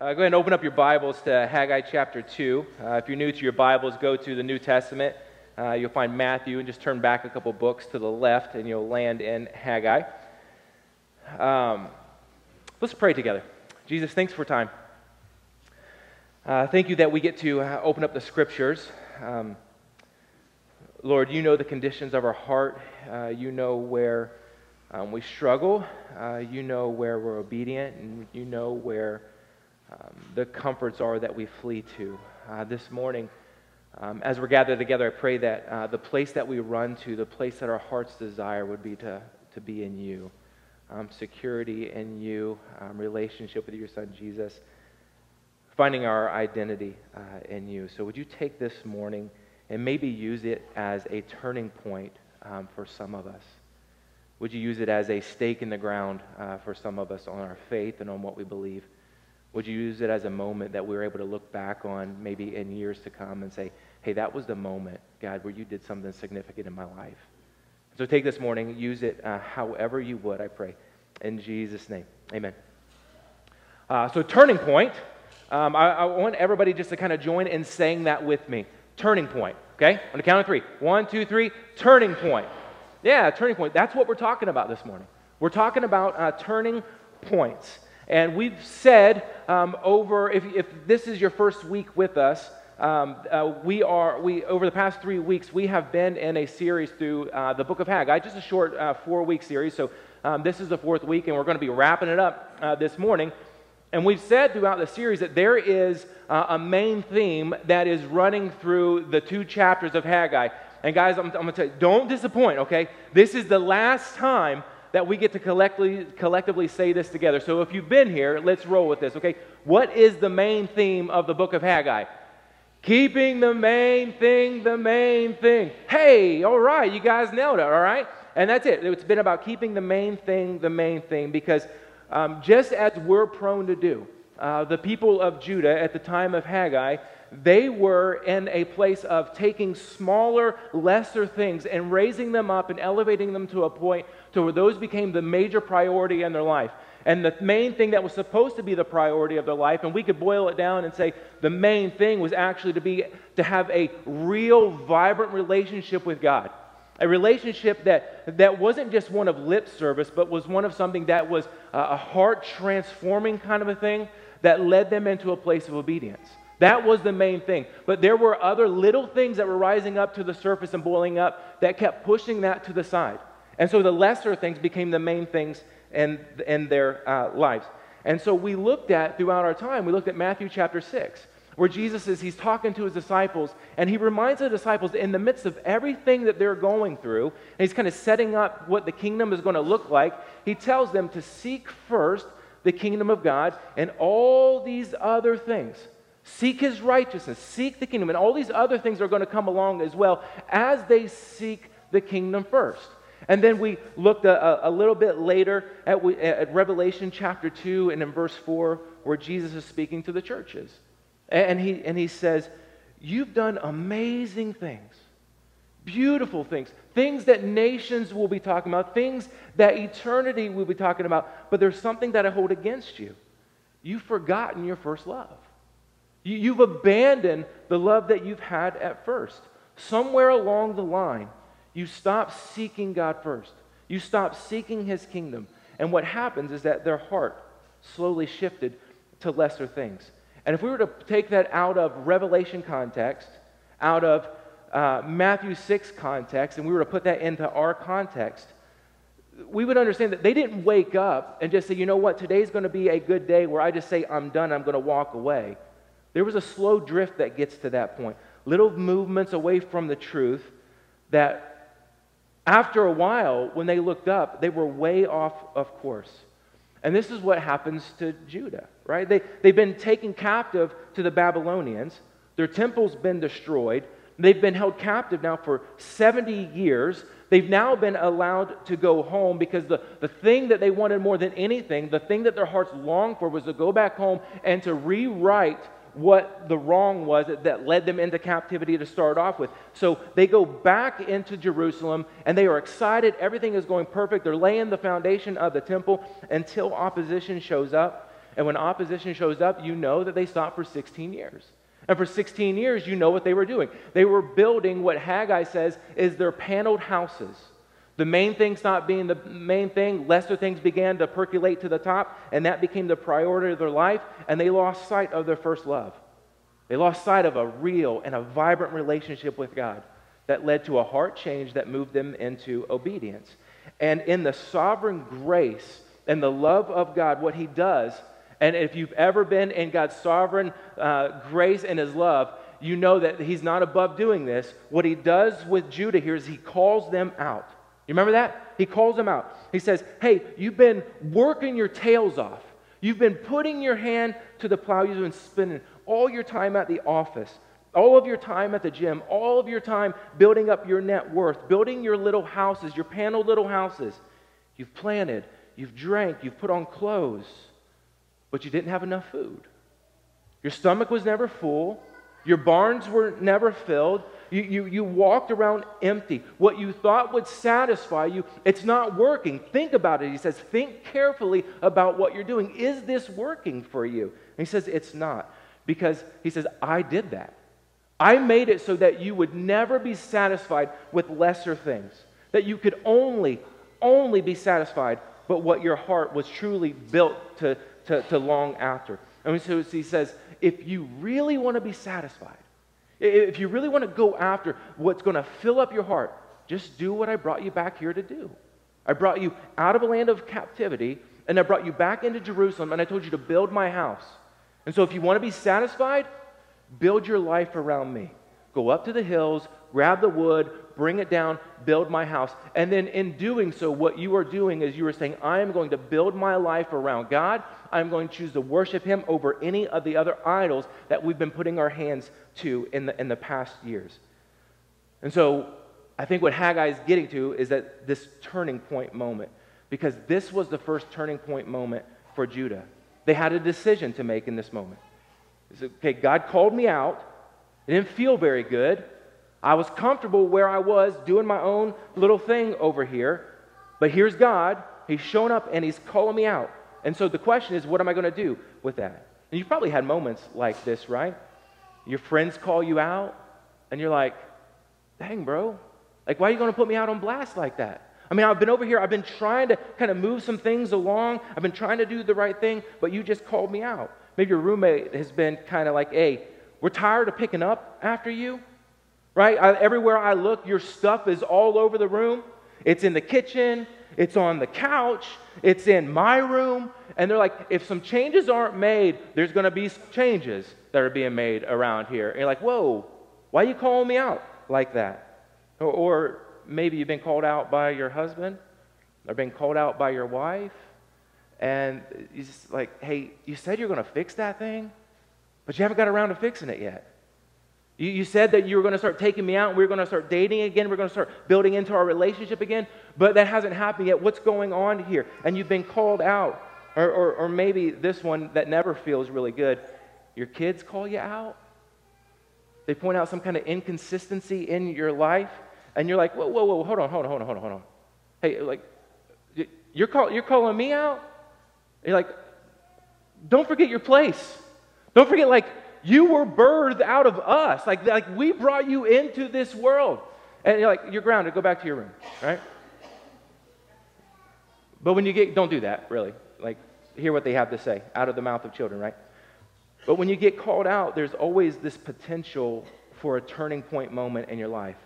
Uh, go ahead and open up your Bibles to Haggai chapter 2. Uh, if you're new to your Bibles, go to the New Testament. Uh, you'll find Matthew and just turn back a couple books to the left and you'll land in Haggai. Um, let's pray together. Jesus, thanks for time. Uh, thank you that we get to uh, open up the scriptures. Um, Lord, you know the conditions of our heart. Uh, you know where um, we struggle. you know where we're obedient, and you know where um, the comforts are that we flee to. Uh, this morning, um, as we're gathered together, I pray that uh, the place that we run to, the place that our heart's desire would be to, to be in you. Um, security in you, um, relationship with your son Jesus, finding our identity uh, in you. So, would you take this morning and maybe use it as a turning point um, for some of us? Would you use it as a stake in the ground uh, for some of us on our faith and on what we believe? Would you use it as a moment that we were able to look back on maybe in years to come and say, hey, that was the moment, God, where you did something significant in my life? So take this morning, use it uh, however you would, I pray. In Jesus' name, amen. Uh, so, turning point. Um, I, I, want everybody just to kind of join in saying that with me. Turning point, okay? On the count of three. One, two, three. Turning point. Yeah, turning point. That's what we're talking about this morning. We're talking about uh, turning points. And we've said um, over, if, if this is your first week with us, um, uh, we are, we, over the past three weeks, we have been in a series through uh, the book of Haggai, just a short uh, four week series. So um, this is the fourth week, and we're going to be wrapping it up uh, this morning. And we've said throughout the series that there is uh, a main theme that is running through the two chapters of Haggai. And guys, I'm, I'm going to tell you, don't disappoint, okay? This is the last time that we get to collectively, collectively say this together. So if you've been here, let's roll with this, okay? What is the main theme of the book of Haggai? Keeping the main thing the main thing. Hey, all right, you guys nailed it, all right? And that's it. It's been about keeping the main thing the main thing because um, just as we're prone to do, uh, the people of Judah at the time of Haggai, they were in a place of taking smaller, lesser things and raising them up and elevating them to a point to where those became the major priority in their life. And the main thing that was supposed to be the priority of their life, and we could boil it down and say the main thing was actually to be to have a real, vibrant relationship with God. A relationship that, that wasn't just one of lip service, but was one of something that was a heart transforming kind of a thing that led them into a place of obedience. That was the main thing. But there were other little things that were rising up to the surface and boiling up that kept pushing that to the side. And so the lesser things became the main things in, in their uh, lives. And so we looked at, throughout our time, we looked at Matthew chapter 6, where Jesus is, he's talking to his disciples, and he reminds the disciples in the midst of everything that they're going through, and he's kind of setting up what the kingdom is going to look like, he tells them to seek first the kingdom of God and all these other things Seek his righteousness, seek the kingdom, and all these other things are going to come along as well as they seek the kingdom first. And then we looked a, a little bit later at, at, Revelation chapter 2 and in verse 4, where Jesus is speaking to the churches. And he, and he says, You've done amazing things, beautiful things, things that nations will be talking about, things that eternity will be talking about, but there's something that I hold against you. You've forgotten your first love. You, have abandoned the love that you've had at first. Somewhere along the line, you stop seeking God first. You stop seeking His kingdom. And what happens is that their heart slowly shifted to lesser things. And if we were to take that out of Revelation context, out of uh, Matthew 6 context, and we were to put that into our context, we would understand that they didn't wake up and just say, you know what, today's going to be a good day where I just say, I'm done, I'm going to walk away. There was a slow drift that gets to that point. Little movements away from the truth that after a while, when they looked up, they were way off of course. And this is what happens to Judah, right? They, they've been taken captive to the Babylonians. Their temple's been destroyed. They've been held captive now for 70 years. They've now been allowed to go home because the, the thing that they wanted more than anything, the thing that their hearts longed for, was to go back home and to rewrite what the wrong was that led them into captivity to start off with. So they go back into Jerusalem and they are excited. Everything is going perfect. They're laying the foundation of the temple until opposition shows up. And when opposition shows up, you know that they stopped for 16 years. And for 16 years, you know what they were doing. They were building what Haggai says is their paneled houses. The main things not being the main thing, lesser things began to percolate to the top, and that became the priority of their life, and they lost sight of their first love. They lost sight of a real and a vibrant relationship with God that led to a heart change that moved them into obedience. And in the sovereign grace and the love of God, what He does, and if you've ever been in God's sovereign uh, grace and His love, you know that He's not above doing this. What He does with Judah here is He calls them out. You remember that? He calls them out. He says, Hey, you've been working your tails off. You've been putting your hand to the plow. You've been spending all your time at the office, all of your time at the gym, all of your time building up your net worth, building your little houses, your paneled little houses. You've planted, you've drank, you've put on clothes, but you didn't have enough food. Your stomach was never full. Your barns were never filled. You, you, you walked around empty. What you thought would satisfy you, it's not working. Think about it. He says, think carefully about what you're doing. Is this working for you? And he says, it's not. Because he says, I did that. I made it so that you would never be satisfied with lesser things, that you could only, only be satisfied but what your heart was truly built to, to, to long after. And so he says, if you really want to be satisfied, if you really want to go after what's going to fill up your heart, just do what I brought you back here to do. I brought you out of a land of captivity, and I brought you back into Jerusalem, and I told you to build my house. And so, if you want to be satisfied, build your life around me. Go up to the hills, grab the wood, bring it down, build my house. And then, in doing so, what you are doing is you are saying, I am going to build my life around God. I'm going to choose to worship Him over any of the other idols that we've been putting our hands to in the, in the past years. And so, I think what Haggai is getting to is that this turning point moment, because this was the first turning point moment for Judah. They had a decision to make in this moment. Said, okay, God called me out. It didn't feel very good. I was comfortable where I was doing my own little thing over here. But here's God. He's shown up and he's calling me out. And so the question is, what am I going to do with that? And you've probably had moments like this, right? Your friends call you out, and you're like, dang, bro. Like, why are you going to put me out on blast like that? I mean, I've been over here, I've been trying to kind of move some things along, I've been trying to do the right thing, but you just called me out. Maybe your roommate has been kind of like, hey, we're tired of picking up after you, right? I, everywhere I look, your stuff is all over the room. It's in the kitchen, it's on the couch, it's in my room. And they're like, if some changes aren't made, there's going to be changes that are being made around here. And you're like, whoa, why are you calling me out like that? Or, or maybe you've been called out by your husband, or been called out by your wife, and he's just like, hey, you said you're going to fix that thing, but you haven't got around to fixing it yet. You, you said that you were going to start taking me out and we are going to start dating again. We're going to start building into our relationship again, but that hasn't happened yet. What's going on here? And you've been called out. Or, or, or maybe this one that never feels really good. Your kids call you out. They point out some kind of inconsistency in your life, and you're like, whoa, whoa, whoa, hold on, hold on, hold on, hold on, hold on. Hey, like, you're, call, you're calling me out? You're like, don't forget your place. Don't forget, like, you were birthed out of us. Like, like we brought you into this world. And you're like, you're grounded. Go back to your room, right? But when you get, don't do that, really. Like, hear what they have to say out of the mouth of children, right? But when you get called out, there's always this potential for a turning point moment in your life.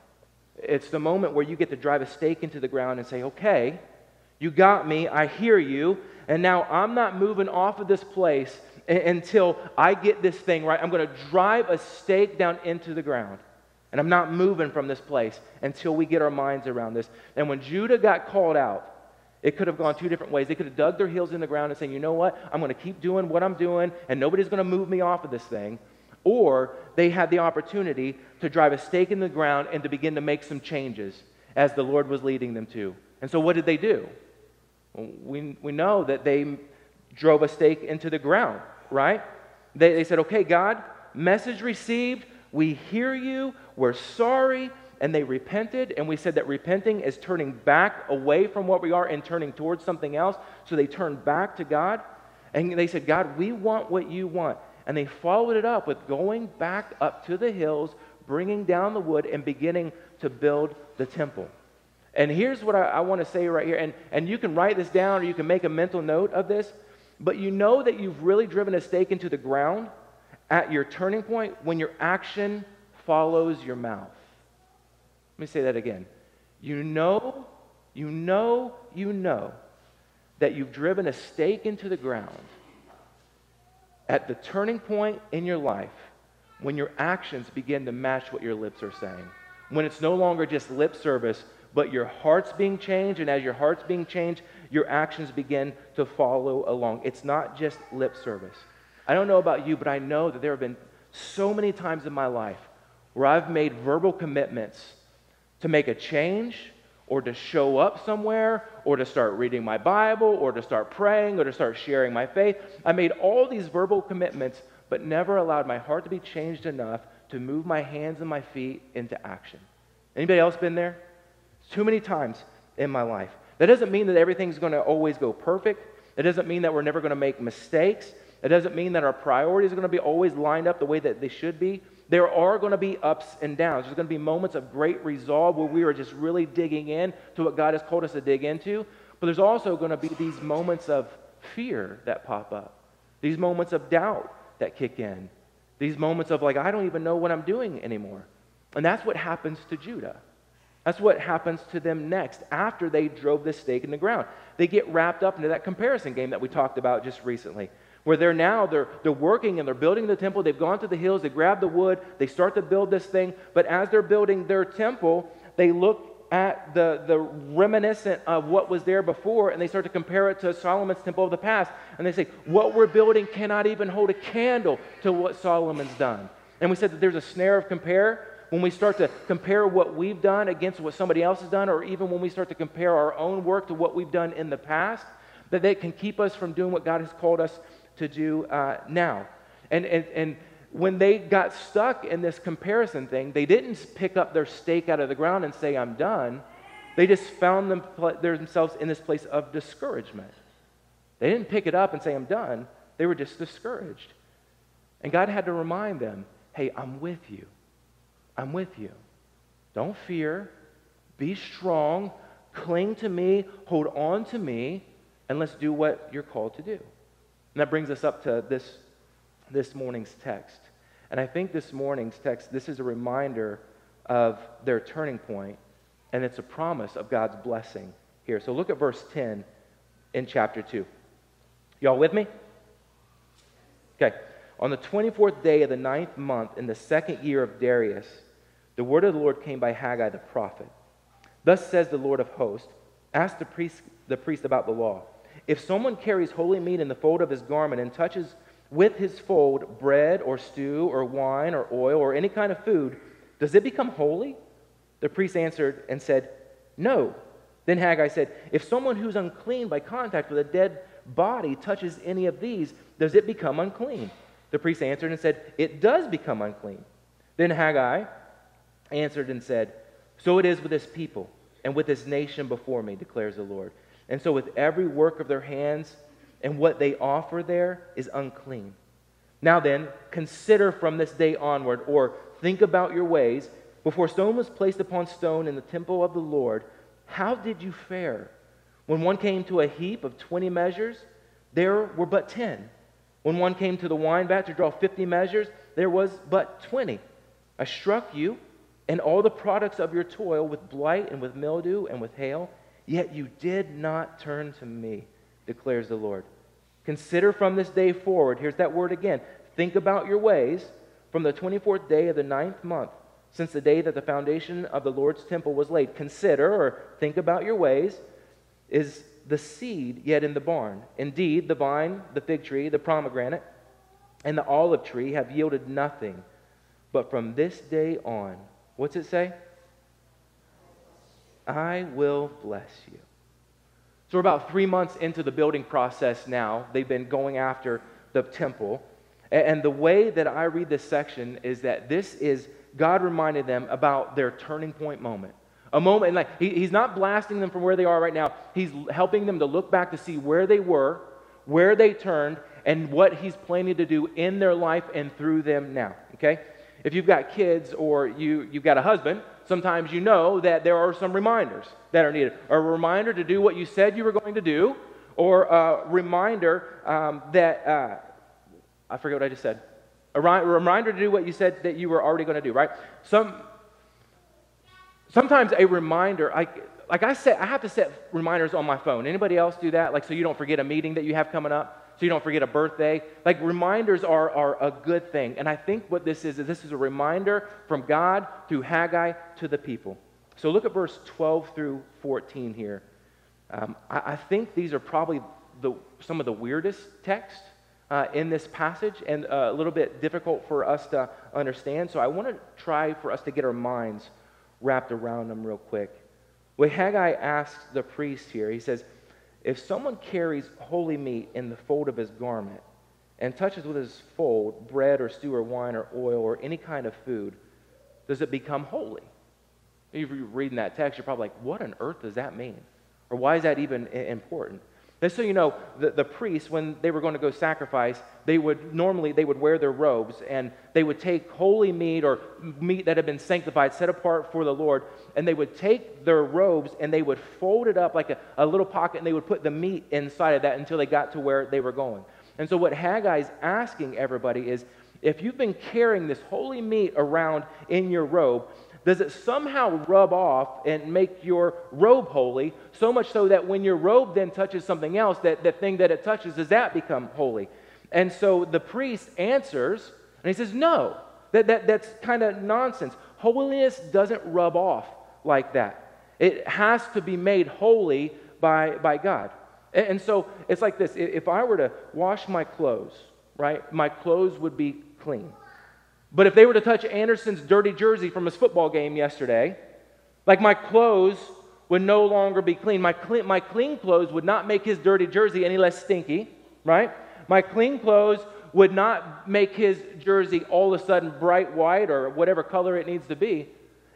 It's the moment where you get to drive a stake into the ground and say, okay, you got me, I hear you, and now I'm not moving off of this place until I get this thing right. I'm going to drive a stake down into the ground. And I'm not moving from this place until we get our minds around this. And when Judah got called out, it could have gone two different ways. They could have dug their heels in the ground and saying, you know what? I'm going to keep doing what I'm doing, and nobody's going to move me off of this thing. Or they had the opportunity to drive a stake in the ground and to begin to make some changes as the Lord was leading them to. And so, what did they do? We, we know that they drove a stake into the ground, right? They, they said, okay, God, message received. We hear you. We're sorry. And they repented. And we said that repenting is turning back away from what we are and turning towards something else. So they turned back to God. And they said, God, we want what you want. And they followed it up with going back up to the hills, bringing down the wood, and beginning to build the temple. And here's what I, I want to say right here. And, and you can write this down or you can make a mental note of this. But you know that you've really driven a stake into the ground at your turning point when your action follows your mouth. Let me say that again. You know, you know, you know that you've driven a stake into the ground at the turning point in your life when your actions begin to match what your lips are saying. When it's no longer just lip service, but your heart's being changed, and as your heart's being changed, your actions begin to follow along. It's not just lip service. I don't know about you, but I know that there have been so many times in my life where I've made verbal commitments to make a change or to show up somewhere or to start reading my Bible or to start praying or to start sharing my faith. I made all these verbal commitments, but never allowed my heart to be changed enough to move my hands and my feet into action. Anybody else been there? Too many times in my life. That doesn't mean that everything's going to always go perfect. It doesn't mean that we're never going to make mistakes. It doesn't mean that our priorities are going to be always lined up the way that they should be. There are going to be ups and downs. There's going to be moments of great resolve where we are just really digging in to what God has called us to dig into. But there's also going to be these moments of fear that pop up, these moments of doubt that kick in, these moments of like, I don't even know what I'm doing anymore. And that's what happens to Judah. That's what happens to them next after they drove this stake in the ground. They get wrapped up into that comparison game that we talked about just recently where they're now they're, they're working and they're building the temple. They've gone to the hills. They grab the wood. They start to build this thing. But as they're building their temple they look at the, the reminiscent of what was there before and they start to compare it to solomon's temple of the past. And they say what we're building cannot even hold a candle to what solomon's done. And we said that there's a snare of compare when we start to compare what we've done against what somebody else has done or even when we start to compare our own work to what we've done in the past that they can keep us from doing what god has called us to do uh, now. And, and, and when they got stuck in this comparison thing, they didn't pick up their stake out of the ground and say, I'm done. They just found them, themselves in this place of discouragement. They didn't pick it up and say, I'm done. They were just discouraged. And God had to remind them, hey, I'm with you. I'm with you. Don't fear. Be strong. Cling to me. Hold on to me. And let's do what you're called to do. And that brings us up to this, this morning's text. And I think this morning's text, this is a reminder of their turning point, and it's a promise of God's blessing here. So look at verse 10 in chapter 2. Y'all with me? Okay. On the 24th day of the ninth month in the second year of Darius, the word of the Lord came by Haggai the prophet. Thus says the Lord of hosts Ask the priest, the priest about the law. If someone carries holy meat in the fold of his garment and touches with his fold bread or stew or wine or oil or any kind of food, does it become holy? The priest answered and said, No. Then Haggai said, If someone who's unclean by contact with a dead body touches any of these, does it become unclean? The priest answered and said, It does become unclean. Then Haggai answered and said, So it is with this people and with this nation before me, declares the Lord. And so, with every work of their hands and what they offer there is unclean. Now then, consider from this day onward, or think about your ways. Before stone was placed upon stone in the temple of the Lord, how did you fare? When one came to a heap of 20 measures, there were but 10. When one came to the wine vat to draw 50 measures, there was but 20. I struck you and all the products of your toil with blight and with mildew and with hail Yet you did not turn to me, declares the Lord. Consider from this day forward, here's that word again. Think about your ways from the 24th day of the ninth month, since the day that the foundation of the Lord's temple was laid. Consider or think about your ways. Is the seed yet in the barn? Indeed, the vine, the fig tree, the pomegranate, and the olive tree have yielded nothing. But from this day on, what's it say? I will bless you. So we're about three months into the building process now. They've been going after the temple. And the way that I read this section is that this is God reminded them about their turning point moment. A moment, like he, he's not blasting them from where they are right now. He's helping them to look back to see where they were, where they turned, and what he's planning to do in their life and through them now. Okay? If you've got kids or you, you've got a husband, sometimes you know that there are some reminders that are needed. A reminder to do what you said you were going to do, or a reminder um, that, uh, I forget what I just said. A reminder to do what you said that you were already going to do, right? Some, sometimes a reminder, I, like I said, I have to set reminders on my phone. Anybody else do that? Like so you don't forget a meeting that you have coming up? so you don't forget a birthday. Like reminders are, are a good thing. And I think what this is, is this is a reminder from God through Haggai to the people. So look at verse 12 through 14 here. Um, I, I, think these are probably the, some of the weirdest texts uh, in this passage and uh, a little bit difficult for us to understand. So I want to try for us to get our minds wrapped around them real quick. What Haggai asks the priest here, he says, if someone carries holy meat in the fold of his garment and touches with his fold bread or stew or wine or oil or any kind of food, does it become holy? If you're reading that text, you're probably like, what on earth does that mean? Or why is that even important? Just so you know, the, the priests, when they were going to go sacrifice, they would normally they would wear their robes and they would take holy meat or meat that had been sanctified, set apart for the Lord, and they would take their robes and they would fold it up like a, a little pocket and they would put the meat inside of that until they got to where they were going. And so what Haggai's asking everybody is if you've been carrying this holy meat around in your robe, does it somehow rub off and make your robe holy, so much so that when your robe then touches something else, that the thing that it touches, does that become holy? And so the priest answers, and he says, No, that, that, that's kind of nonsense. Holiness doesn't rub off like that. It has to be made holy by, by God. And, and so it's like this if I were to wash my clothes, right, my clothes would be clean. But if they were to touch Anderson's dirty jersey from his football game yesterday, like my clothes would no longer be clean. My clean, my clean clothes would not make his dirty jersey any less stinky, right? My clean clothes would not make his jersey all of a sudden bright white or whatever color it needs to be.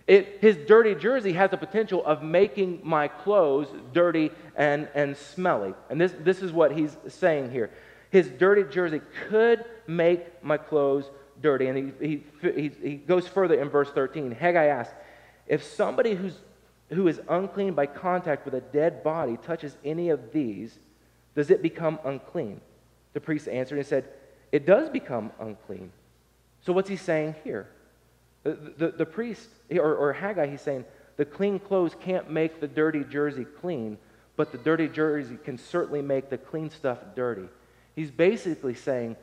It, his dirty jersey has the potential of making my clothes dirty and, and smelly. And this, this is what he's saying here. His dirty jersey could make my clothes dirty. And he, he, he, he goes further in verse 13. Haggai asks, If somebody who's, who is unclean by contact with a dead body touches any of these, does it become unclean? The priest answered and said, It does become unclean. So what's he saying here? The, the, the priest, or, or Haggai, he's saying, the clean clothes can't make the dirty jersey clean, but the dirty jersey can certainly make the clean stuff dirty. He's basically saying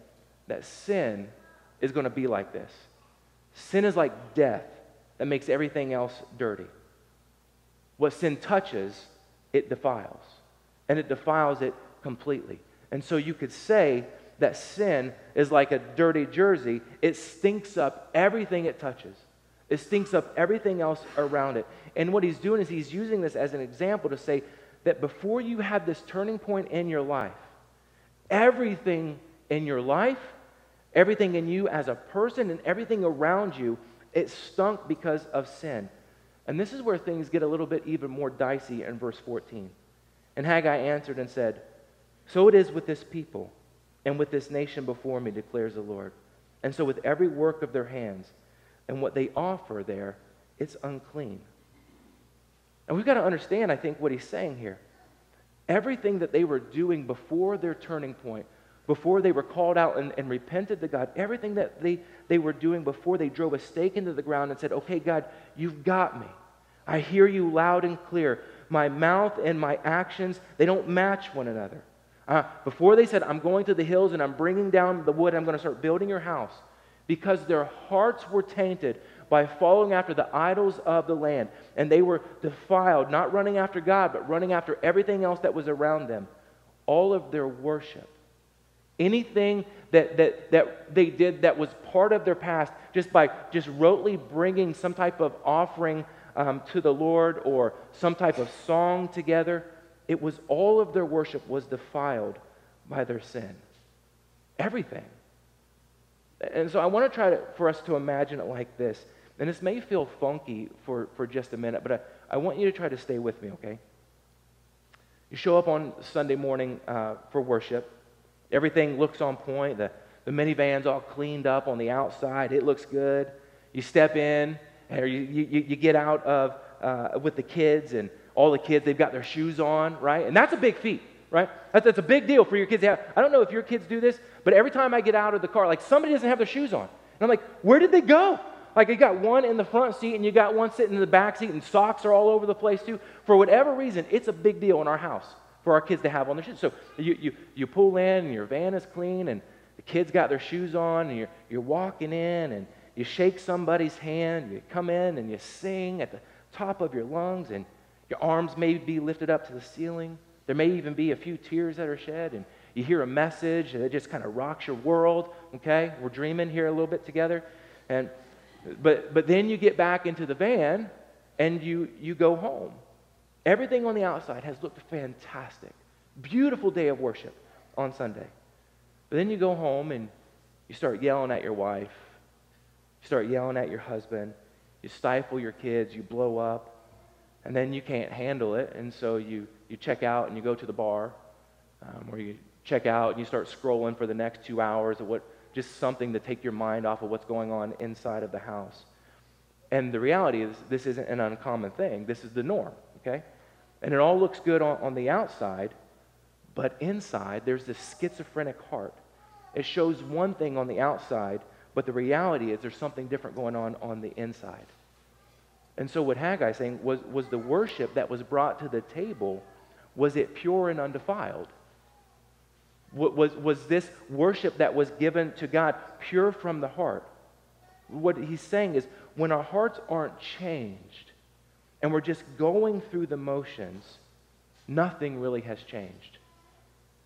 that sin is going to be like this. Sin is like death that makes everything else dirty. What sin touches, it defiles, and it defiles it completely. And so you could say that sin is like a dirty jersey, it stinks up everything it touches. It stinks up everything else around it. And what he's doing is he's using this as an example to say that before you had this turning point in your life, everything in your life Everything in you as a person and everything around you, it stunk because of sin. And this is where things get a little bit even more dicey in verse 14. And Haggai answered and said, So it is with this people and with this nation before me, declares the Lord. And so with every work of their hands and what they offer there, it's unclean. And we've got to understand, I think, what he's saying here. Everything that they were doing before their turning point, before they were called out and, and repented to God, everything that they, they were doing before they drove a stake into the ground and said, Okay, God, you've got me. I hear you loud and clear. My mouth and my actions, they don't match one another. Uh, before they said, I'm going to the hills and I'm bringing down the wood, I'm going to start building your house, because their hearts were tainted by following after the idols of the land. And they were defiled, not running after God, but running after everything else that was around them. All of their worship Anything that, that, that they did that was part of their past, just by just rotely bringing some type of offering um, to the Lord or some type of song together, it was all of their worship was defiled by their sin. Everything. And so I want to try to, for us to imagine it like this. And this may feel funky for, for just a minute, but I, I want you to try to stay with me, okay? You show up on Sunday morning uh, for worship Everything looks on point. The, the minivan's all cleaned up on the outside. It looks good. You step in, or you, you, you get out of uh, with the kids, and all the kids, they've got their shoes on, right? And that's a big feat, right? That's, that's a big deal for your kids to have. I don't know if your kids do this, but every time I get out of the car, like somebody doesn't have their shoes on. And I'm like, where did they go? Like you got one in the front seat and you got one sitting in the back seat, and socks are all over the place too. For whatever reason, it's a big deal in our house for our kids to have on their shoes. So you, you, you pull in and your van is clean and the kids got their shoes on and you're, you're walking in and you shake somebody's hand, you come in and you sing at the top of your lungs and your arms may be lifted up to the ceiling. There may even be a few tears that are shed and you hear a message that just kind of rocks your world, okay? We're dreaming here a little bit together. And but but then you get back into the van and you you go home. Everything on the outside has looked fantastic. Beautiful day of worship on Sunday. But then you go home and you start yelling at your wife. You start yelling at your husband. You stifle your kids. You blow up. And then you can't handle it. And so you, you check out and you go to the bar. Um, or you check out and you start scrolling for the next two hours of what just something to take your mind off of what's going on inside of the house. And the reality is, this isn't an uncommon thing. This is the norm, okay? And it all looks good on, on the outside, but inside, there's this schizophrenic heart. It shows one thing on the outside, but the reality is there's something different going on on the inside. And so what Haggai is saying was, was the worship that was brought to the table, was it pure and undefiled? Was, was this worship that was given to God pure from the heart? What he's saying is when our hearts aren't changed, and we're just going through the motions, nothing really has changed.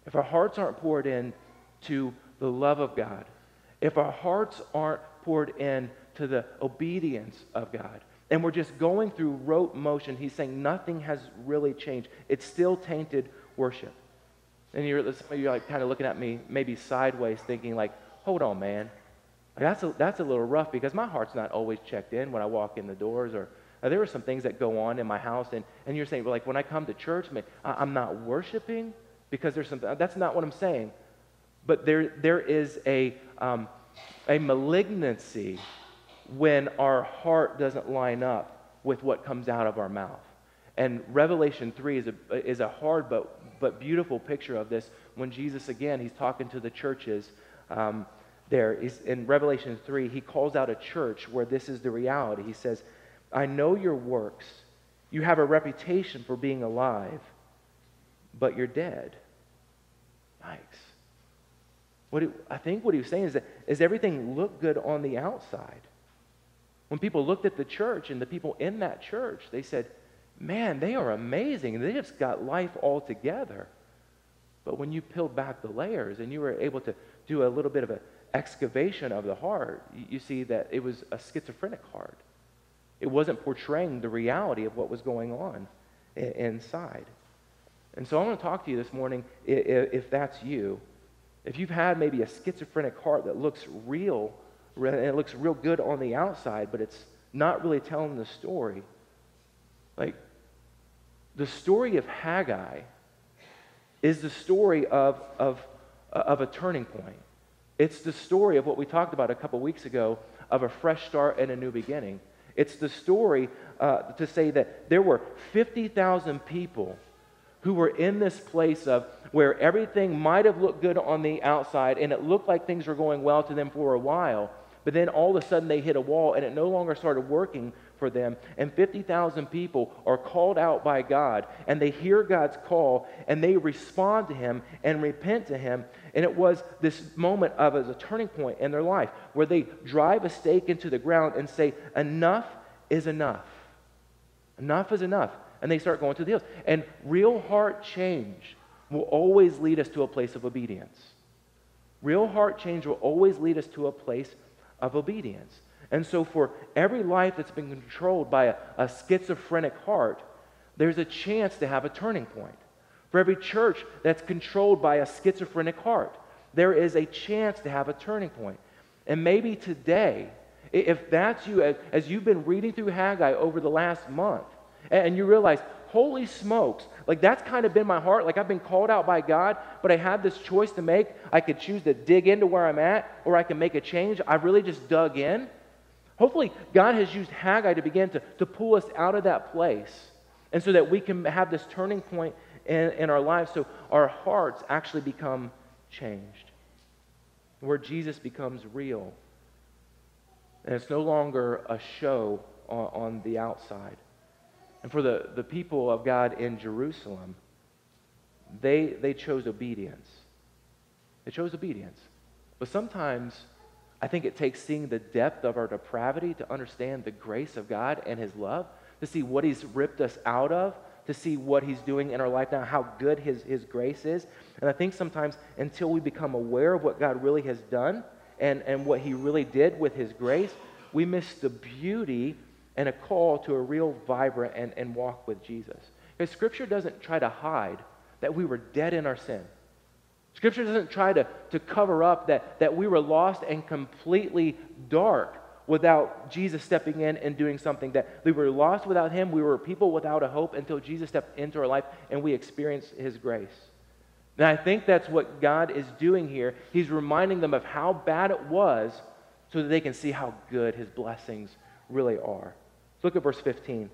If our hearts aren't poured in to the love of God, if our hearts aren't poured in to the obedience of God, and we're just going through rote motion, he's saying nothing has really changed. It's still tainted worship. And you're, you're like kind of looking at me maybe sideways, thinking like, hold on, man. That's a, that's a little rough because my heart's not always checked in when I walk in the doors or now, there are some things that go on in my house, and, and you're saying, well, like when I come to church, I, am not worshiping because there's something. That's not what I'm saying. But there, there is a, um, a malignancy when our heart doesn't line up with what comes out of our mouth. And Revelation 3 is a, is a hard but, but beautiful picture of this when Jesus, again, he's talking to the churches. Um, there is in Revelation 3, he calls out a church where this is the reality. He says, I know your works. You have a reputation for being alive, but you're dead. Yikes. What I think what he was saying is that is everything look good on the outside. When people looked at the church and the people in that church, they said, man, they are amazing. They just got life all together. But when you peeled back the layers and you were able to do a little bit of an excavation of the heart, you see that it was a schizophrenic heart. It wasn't portraying the reality of what was going on inside. And so I want to talk to you this morning if that's you. If you've had maybe a schizophrenic heart that looks real, and it looks real good on the outside, but it's not really telling the story. Like, the story of Haggai is the story of, of, of a turning point. It's the story of what we talked about a couple weeks ago of a fresh start and a new beginning. It's the story uh, to say that there were 50,000 people who were in this place of where everything might have looked good on the outside and it looked like things were going well to them for a while, but then all of a sudden they hit a wall and it no longer started working for them. And 50,000 people are called out by God and they hear God's call and they respond to Him and repent to Him. And it was this moment of as a turning point in their life where they drive a stake into the ground and say, Enough is enough. Enough is enough. And they start going to the hills. And real heart change will always lead us to a place of obedience. Real heart change will always lead us to a place of obedience. And so, for every life that's been controlled by a, a, schizophrenic heart, there's a chance to have a turning point. For every church that's controlled by a schizophrenic heart, there is a chance to have a turning point. And maybe today, if that's you, as you've been reading through Haggai over the last month, and you realize, holy smokes. Like that's kind of been my heart. Like I've been called out by God, but I have this choice to make. I could choose to dig into where I'm at, or I can make a change. I really just dug in. Hopefully, God has used Haggai to begin to, to pull us out of that place. And so that we can have this turning point in, in our lives so our hearts actually become changed. Where Jesus becomes real. And it's no longer a show on, on the outside. And for the, the people of God in Jerusalem, they, they chose obedience. They chose obedience. But sometimes I think it takes seeing the depth of our depravity to understand the grace of God and His love, to see what He's ripped us out of, to see what He's doing in our life now, how good His, his grace is. And I think sometimes until we become aware of what God really has done and, and what He really did with His grace, we miss the beauty and a call to a real vibrant and, and walk with Jesus. Because Scripture doesn't try to hide that we were dead in our sin. Scripture doesn't try to, to cover up that, that we were lost and completely dark without Jesus stepping in and doing something. That we were lost without Him, we were people without a hope until Jesus stepped into our life and we experienced His grace. And I think that's what God is doing here. He's reminding them of how bad it was so that they can see how good His blessings really are. Look at verse 15.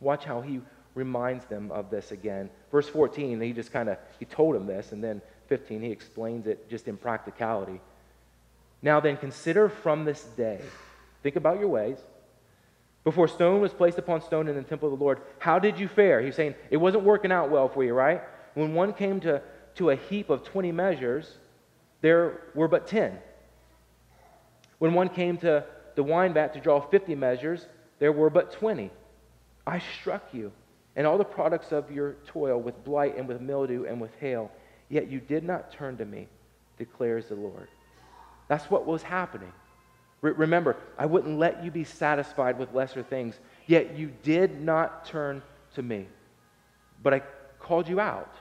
Watch how He reminds them of this again. Verse 14, he just kind of he told them this, and then 15, he explains it just in practicality. Now then, consider from this day, think about your ways. Before stone was placed upon stone in the temple of the Lord, how did you fare? He's saying it wasn't working out well for you, right? When one came to, to a heap of 20 measures, there were but 10. When one came to the wine vat to draw 50 measures, there were but 20. I struck you and all the products of your toil with blight and with mildew and with hail. Yet you did not turn to me, declares the Lord. That's what was happening. Re- remember, I wouldn't let you be satisfied with lesser things, yet you did not turn to me. But I called you out,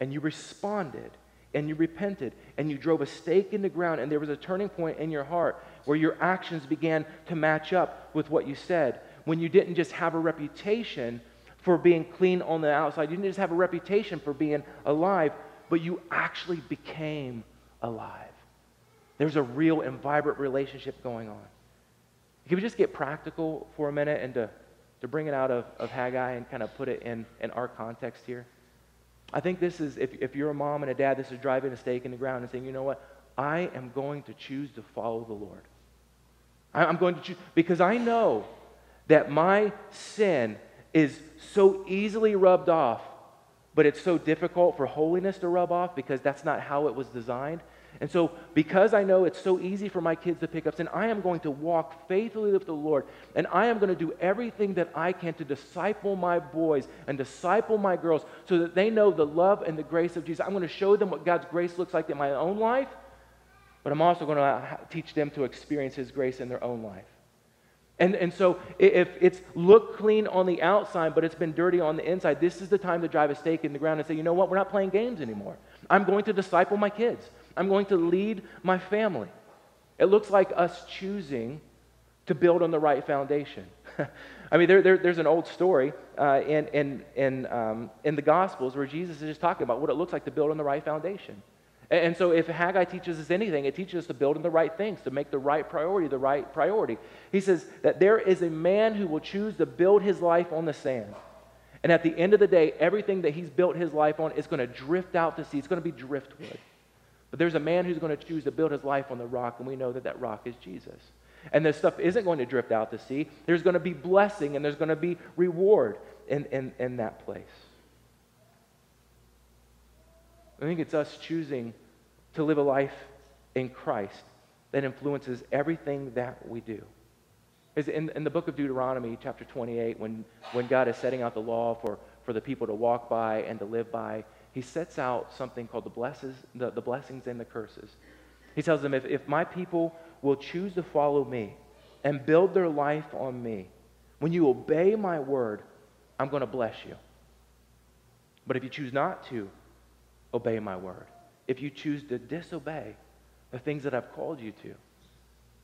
and you responded, and you repented, and you drove a stake in the ground, and there was a turning point in your heart where your actions began to match up with what you said. When you didn't just have a reputation for being clean on the outside, you didn't just have a reputation for being alive, but you actually became alive. There's a real and vibrant relationship going on. Can we just get practical for a minute and to, to bring it out of, of Haggai and kind of put it in, in our context here? I think this is, if, if you're a mom and a dad, this is driving a stake in the ground and saying, you know what? I am going to choose to follow the Lord. I'm going to choose, because I know that my sin is so easily rubbed off but it's so difficult for holiness to rub off because that's not how it was designed. And so, because I know it's so easy for my kids to pick up sin, I am going to walk faithfully with the Lord. And I am going to do everything that I can to disciple my boys and disciple my girls so that they know the love and the grace of Jesus. I'm going to show them what God's grace looks like in my own life, but I'm also going to teach them to experience His grace in their own life. And, and so if it's look clean on the outside, but it's been dirty on the inside, this is the time to drive a stake in the ground and say, you know what, we're not playing games anymore. I'm going to disciple my kids. I'm going to lead my family. It looks like us choosing to build on the right foundation. I mean, there, there, there's an old story uh, in, in, in, um, in the Gospels where Jesus is just talking about what it looks like to build on the right foundation. And so, if Haggai teaches us anything, it teaches us to build on the right things, to make the right priority the right priority. He says that there is a man who will choose to build his life on the sand. And at the end of the day, everything that he's built his life on is going to drift out to sea. It's going to be driftwood. But there's a man who's going to choose to build his life on the rock, and we know that that rock is Jesus. And this stuff isn't going to drift out to sea. There's going to be blessing and there's going to be reward in, in, in that place. I think it's us choosing to live a life in Christ that influences everything that we do. In, in the book of Deuteronomy, chapter 28, when, when God is setting out the law for, for the people to walk by and to live by, he sets out something called the, blesses, the, the blessings and the curses. He tells them, if, if my people will choose to follow me and build their life on me, when you obey my word, I'm going to bless you. But if you choose not to, obey my word. If you choose to disobey the things that I've called you to,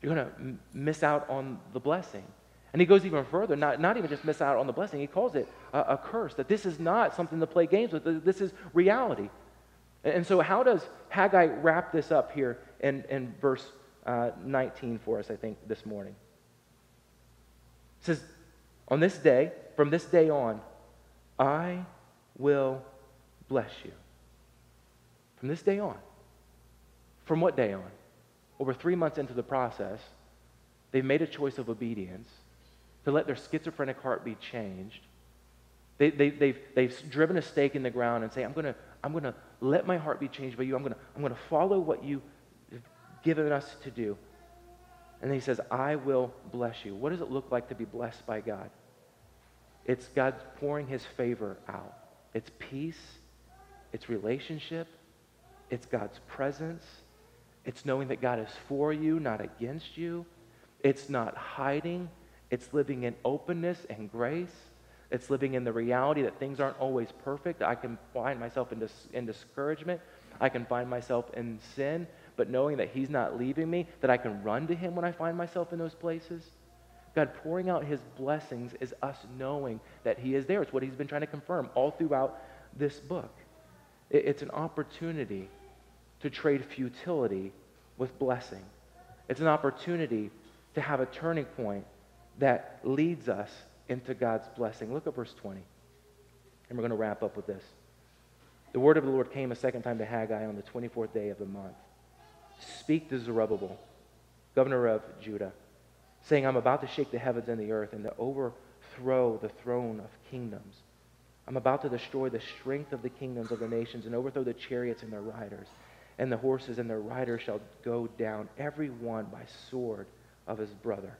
you're going to m- miss out on the blessing And he goes even further, not, not even just miss out on the blessing, he calls it a, a curse, that this is not something to play games with, this is reality. And so, how does Haggai wrap this up here in, in verse uh, 19 for us, I think, this morning? It says, On this day, from this day on, I will bless you. From this day on. From what day on? Over three months into the process, they've made a choice of obedience to let their schizophrenic heart be changed. They, they, they've, they've driven a stake in the ground and say, I'm going to I'm to let my heart be changed by you. I'm going to I'm to follow what you have given us to do. And he says, I will bless you. What does it look like to be blessed by God? It's God pouring his favor out. It's peace, it's relationship, it's God's presence, it's knowing that God is for you, not against you. It's not hiding, it's living in openness and grace. It's living in the reality that things aren't always perfect. I can find myself in, dis- in discouragement. I can find myself in sin, but knowing that He's not leaving me, that I can run to Him when I find myself in those places. God pouring out His blessings is us knowing that He is there. It's what He's been trying to confirm all throughout this book. It- it's an opportunity to trade futility with blessing. It's an opportunity to have a turning point that leads us into God's blessing. Look at verse 20. And we're going to wrap up with this. The word of the Lord came a second time to Haggai on the 24th day of the month. Speak to Zerubbabel, governor of Judah, saying, I'm about to shake the heavens and the earth and to overthrow the throne of kingdoms. I'm about to destroy the strength of the kingdoms of the nations and overthrow the chariots and their riders. And the horses and their riders shall go down, every one by sword of his brother.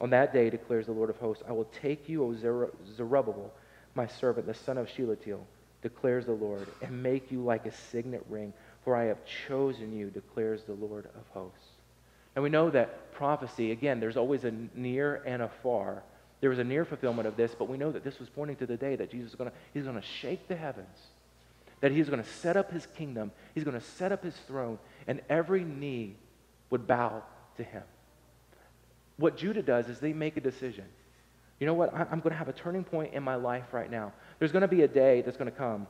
On that day, declares the Lord of hosts, I will take you, O Zerubbabel, my servant, the son of Shealtiel, declares the Lord, and make you like a signet ring, for I have chosen you, declares the Lord of hosts. And we know that prophecy, again, there's always a near and a far. There was a near fulfillment of this, but we know that this was pointing to the day that Jesus is going to, he's going to shake the heavens, that he's going to set up his kingdom, he's going to set up his throne, and every knee would bow to him. What Judah does is they make a decision. You know what? I'm going to have a turning point in my life right now. There's going to be a day that's going to come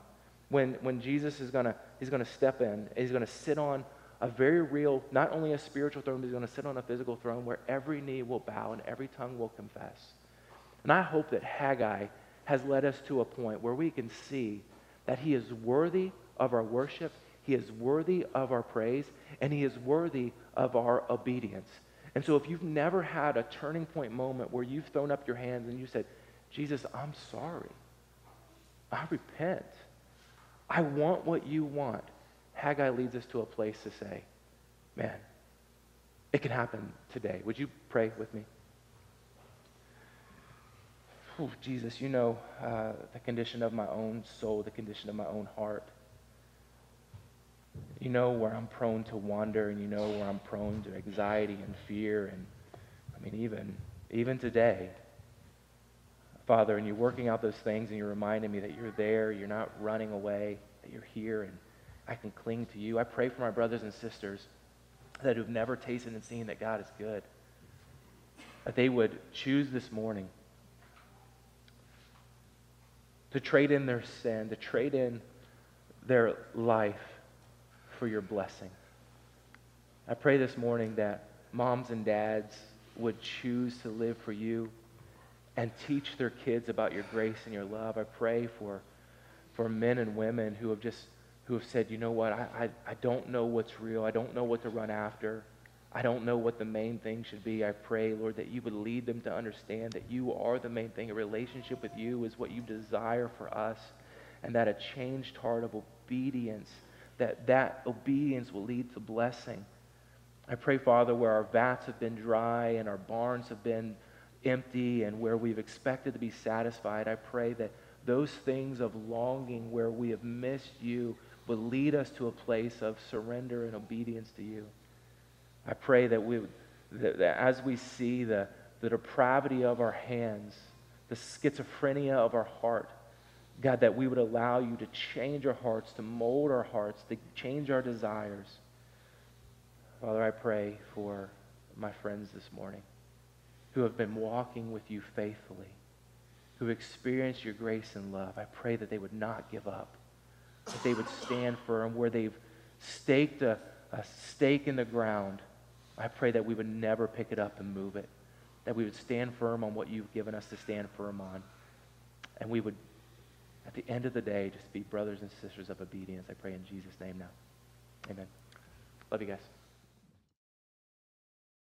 when, when Jesus is going to, he's going to step in. He's going to sit on a very real, not only a spiritual throne, but he's going to sit on a physical throne where every knee will bow and every tongue will confess. And I hope that Haggai has led us to a point where we can see that he is worthy of our worship, he is worthy of our praise, and he is worthy of our obedience. And so if you've never had a turning point moment where you've thrown up your hands and you said, Jesus, I'm sorry. I repent. I want what you want. Haggai leads us to a place to say, man, it can happen today. Would you pray with me? Oh, Jesus, you know uh, the condition of my own soul, the condition of my own heart. You know where I'm prone to wander, and you know where I'm prone to anxiety and fear, and I mean, even, even today, Father, and you're working out those things, and you're reminding me that you're there, you're not running away, that you're here, and I can cling to you. I pray for my brothers and sisters that who've never tasted and seen that God is good, that they would choose this morning to trade in their sin, to trade in their life for your blessing. I pray this morning that moms and dads would choose to live for you and teach their kids about your grace and your love. I pray for, for men and women who have just who have said, you know what, I, I, I don't know what's real. I don't know what to run after. I don't know what the main thing should be. I pray, Lord, that you would lead them to understand that you are the main thing. A relationship with you is what you desire for us, and that a changed heart of obedience that that obedience will lead to blessing. I pray, Father, where our vats have been dry and our barns have been empty and where we've expected to be satisfied, I pray that those things of longing where we have missed you will lead us to a place of surrender and obedience to you. I pray that, we, that, that as we see the, the depravity of our hands, the schizophrenia of our heart, God, that we would allow you to change our hearts, to mold our hearts, to change our desires. Father, I pray for my friends this morning who have been walking with you faithfully, who experienced your grace and love, I pray that they would not give up, that they would stand firm where they've staked a, a stake in the ground. I pray that we would never pick it up and move it, that we would stand firm on what you've given us to stand firm on, and we would, at the end of the day, just be brothers and sisters of obedience. I pray in Jesus' name now. Amen. Love you guys.